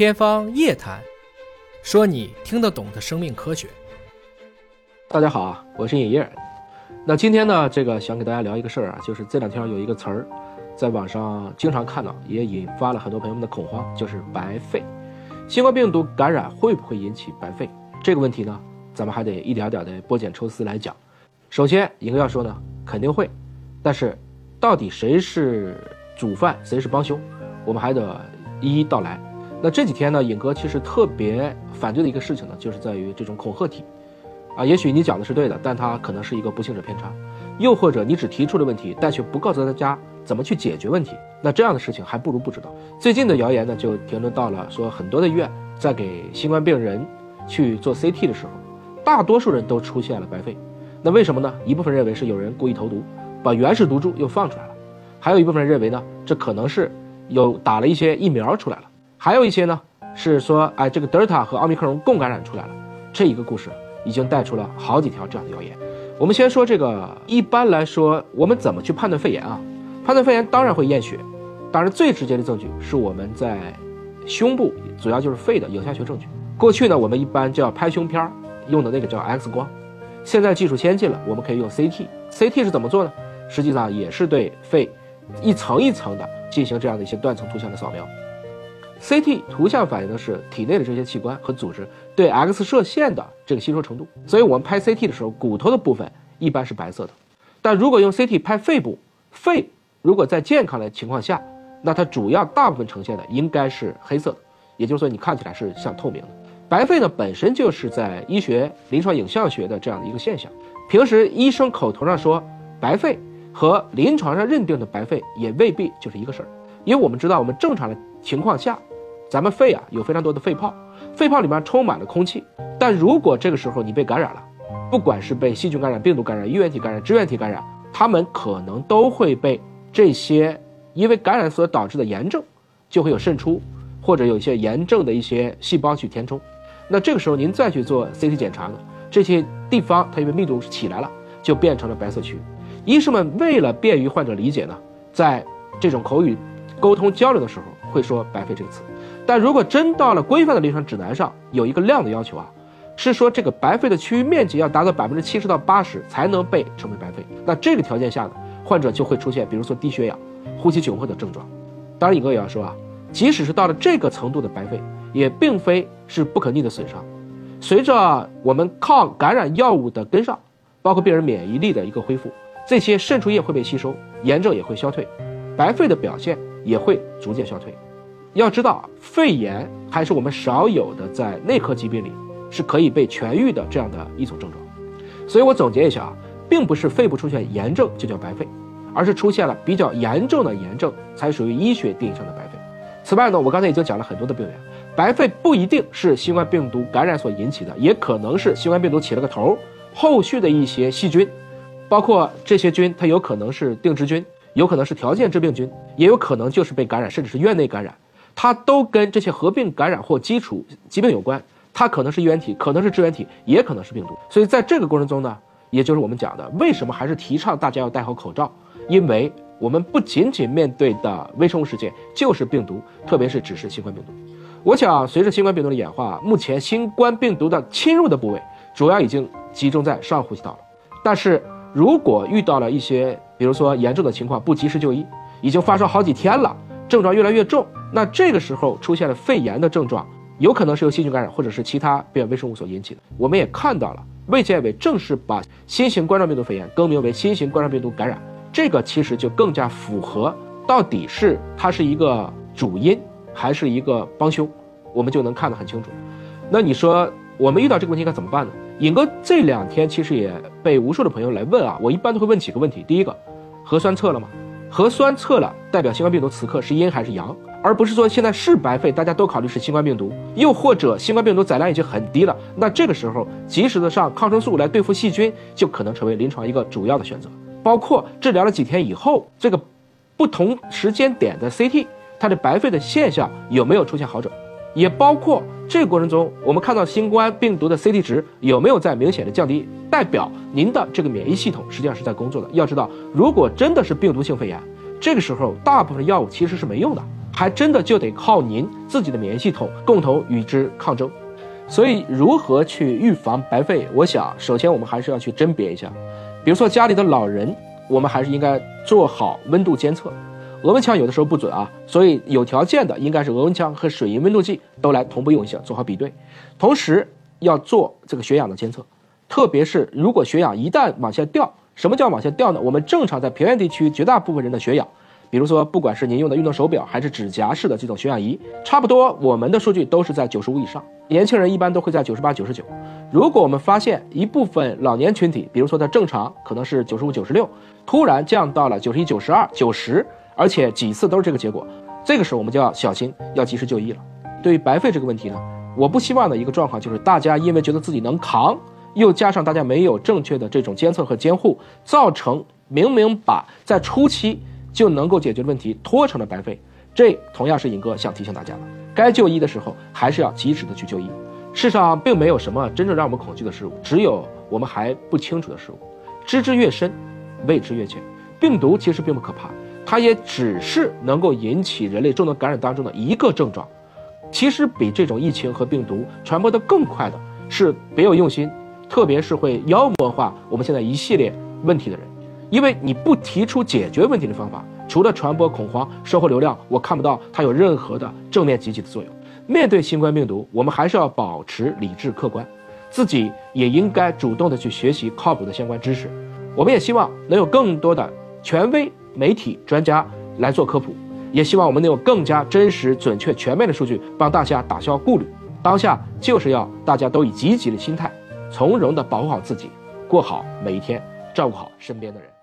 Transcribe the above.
天方夜谭，说你听得懂的生命科学。大家好啊，我是尹烨。那今天呢，这个想给大家聊一个事儿啊，就是这两天有一个词儿，在网上经常看到，也引发了很多朋友们的恐慌，就是白肺。新冠病毒感染会不会引起白肺？这个问题呢，咱们还得一点点的剥茧抽丝来讲。首先，尹哥要说呢，肯定会，但是到底谁是主犯，谁是帮凶，我们还得一一道来。那这几天呢，尹哥其实特别反对的一个事情呢，就是在于这种恐吓体，啊，也许你讲的是对的，但它可能是一个不幸者偏差，又或者你只提出了问题，但却不告诉大家怎么去解决问题，那这样的事情还不如不知道。最近的谣言呢，就评论到了说，很多的医院在给新冠病人去做 CT 的时候，大多数人都出现了白肺。那为什么呢？一部分认为是有人故意投毒，把原始毒株又放出来了；还有一部分人认为呢，这可能是有打了一些疫苗出来了；还有一些呢是说，哎，这个德尔塔和奥密克戎共感染出来了。这一个故事已经带出了好几条这样的谣言。我们先说这个，一般来说，我们怎么去判断肺炎啊？判断肺炎当然会验血，当然最直接的证据是我们在胸部，主要就是肺的影像学证据。过去呢，我们一般叫拍胸片用的那个叫 X 光。现在技术先进了，我们可以用 CT。CT 是怎么做呢？实际上也是对肺一层一层的进行这样的一些断层图像的扫描。CT 图像反映的是体内的这些器官和组织对 X 射线的这个吸收程度。所以我们拍 CT 的时候，骨头的部分一般是白色的。但如果用 CT 拍肺部，肺如果在健康的情况下，那它主要大部分呈现的应该是黑色的，也就是说你看起来是像透明的。白肺呢本身就是在医学临床影像学的这样的一个现象，平时医生口头上说白肺和临床上认定的白肺也未必就是一个事儿，因为我们知道我们正常的情况下，咱们肺啊有非常多的肺泡，肺泡里面充满了空气，但如果这个时候你被感染了，不管是被细菌感染、病毒感染、衣原体感染、支原体感染，它们可能都会被这些因为感染所导致的炎症就会有渗出，或者有一些炎症的一些细胞去填充。那这个时候您再去做 CT 检查呢，这些地方它因为密度起来了，就变成了白色区。医生们为了便于患者理解呢，在这种口语沟通交流的时候会说“白肺”这个词。但如果真到了规范的临床指南上，有一个量的要求啊，是说这个白肺的区域面积要达到百分之七十到八十才能被称为白肺。那这个条件下呢，患者就会出现比如说低血氧、呼吸窘迫的症状。当然，尹哥也要说啊，即使是到了这个程度的白肺。也并非是不可逆的损伤，随着我们抗感染药物的跟上，包括病人免疫力的一个恢复，这些渗出液会被吸收，炎症也会消退，白肺的表现也会逐渐消退。要知道，肺炎还是我们少有的在内科疾病里是可以被痊愈的这样的一种症状。所以我总结一下啊，并不是肺部出现炎症就叫白肺，而是出现了比较严重的炎症才属于医学定义上的白肺。此外呢，我刚才已经讲了很多的病原。白肺不一定是新冠病毒感染所引起的，也可能是新冠病毒起了个头，后续的一些细菌，包括这些菌，它有可能是定植菌，有可能是条件致病菌，也有可能就是被感染，甚至是院内感染，它都跟这些合并感染或基础疾病有关。它可能是衣原体，可能是支原体，也可能是病毒。所以在这个过程中呢，也就是我们讲的，为什么还是提倡大家要戴好口罩？因为我们不仅仅面对的微生物世界就是病毒，特别是只是新冠病毒。我想，随着新冠病毒的演化，目前新冠病毒的侵入的部位主要已经集中在上呼吸道了。但是如果遇到了一些，比如说严重的情况，不及时就医，已经发烧好几天了，症状越来越重，那这个时候出现了肺炎的症状，有可能是由细菌感染或者是其他变微生物所引起的。我们也看到了，卫健委正式把新型冠状病毒肺炎更名为新型冠状病毒感染，这个其实就更加符合，到底是它是一个主因。还是一个帮凶，我们就能看得很清楚。那你说我们遇到这个问题该怎么办呢？尹哥这两天其实也被无数的朋友来问啊，我一般都会问几个问题：第一个，核酸测了吗？核酸测了，代表新冠病毒此刻是阴还是阳？而不是说现在是白肺，大家都考虑是新冠病毒，又或者新冠病毒载量已经很低了，那这个时候及时的上抗生素来对付细菌，就可能成为临床一个主要的选择。包括治疗了几天以后，这个不同时间点的 CT。它的白肺的现象有没有出现好转，也包括这个过程中，我们看到新冠病毒的 CT 值有没有在明显的降低，代表您的这个免疫系统实际上是在工作的。要知道，如果真的是病毒性肺炎，这个时候大部分药物其实是没用的，还真的就得靠您自己的免疫系统共同与之抗争。所以，如何去预防白肺？我想，首先我们还是要去甄别一下，比如说家里的老人，我们还是应该做好温度监测。额温枪有的时候不准啊，所以有条件的应该是额温枪和水银温度计都来同步用一下，做好比对。同时要做这个血氧的监测，特别是如果血氧一旦往下掉，什么叫往下掉呢？我们正常在平原地区绝大部分人的血氧。比如说，不管是您用的运动手表，还是指甲式的这种血氧仪，差不多我们的数据都是在九十五以上。年轻人一般都会在九十八、九十九。如果我们发现一部分老年群体，比如说他正常可能是九十五、九十六，突然降到了九十一、九十二、九十，而且几次都是这个结果，这个时候我们就要小心，要及时就医了。对于白肺这个问题呢，我不希望的一个状况就是大家因为觉得自己能扛，又加上大家没有正确的这种监测和监护，造成明明把在初期。就能够解决的问题拖成了白费，这同样是尹哥想提醒大家的。该就医的时候，还是要及时的去就医。世上并没有什么真正让我们恐惧的事物，只有我们还不清楚的事物。知之越深，未知越浅。病毒其实并不可怕，它也只是能够引起人类重度感染当中的一个症状。其实比这种疫情和病毒传播的更快的是别有用心，特别是会妖魔化我们现在一系列问题的人。因为你不提出解决问题的方法，除了传播恐慌、收获流量，我看不到它有任何的正面积极的作用。面对新冠病毒，我们还是要保持理智客观，自己也应该主动的去学习靠谱的相关知识。我们也希望能有更多的权威媒体专家来做科普，也希望我们能有更加真实、准确、全面的数据帮大家打消顾虑。当下就是要大家都以积极的心态，从容的保护好自己，过好每一天，照顾好身边的人。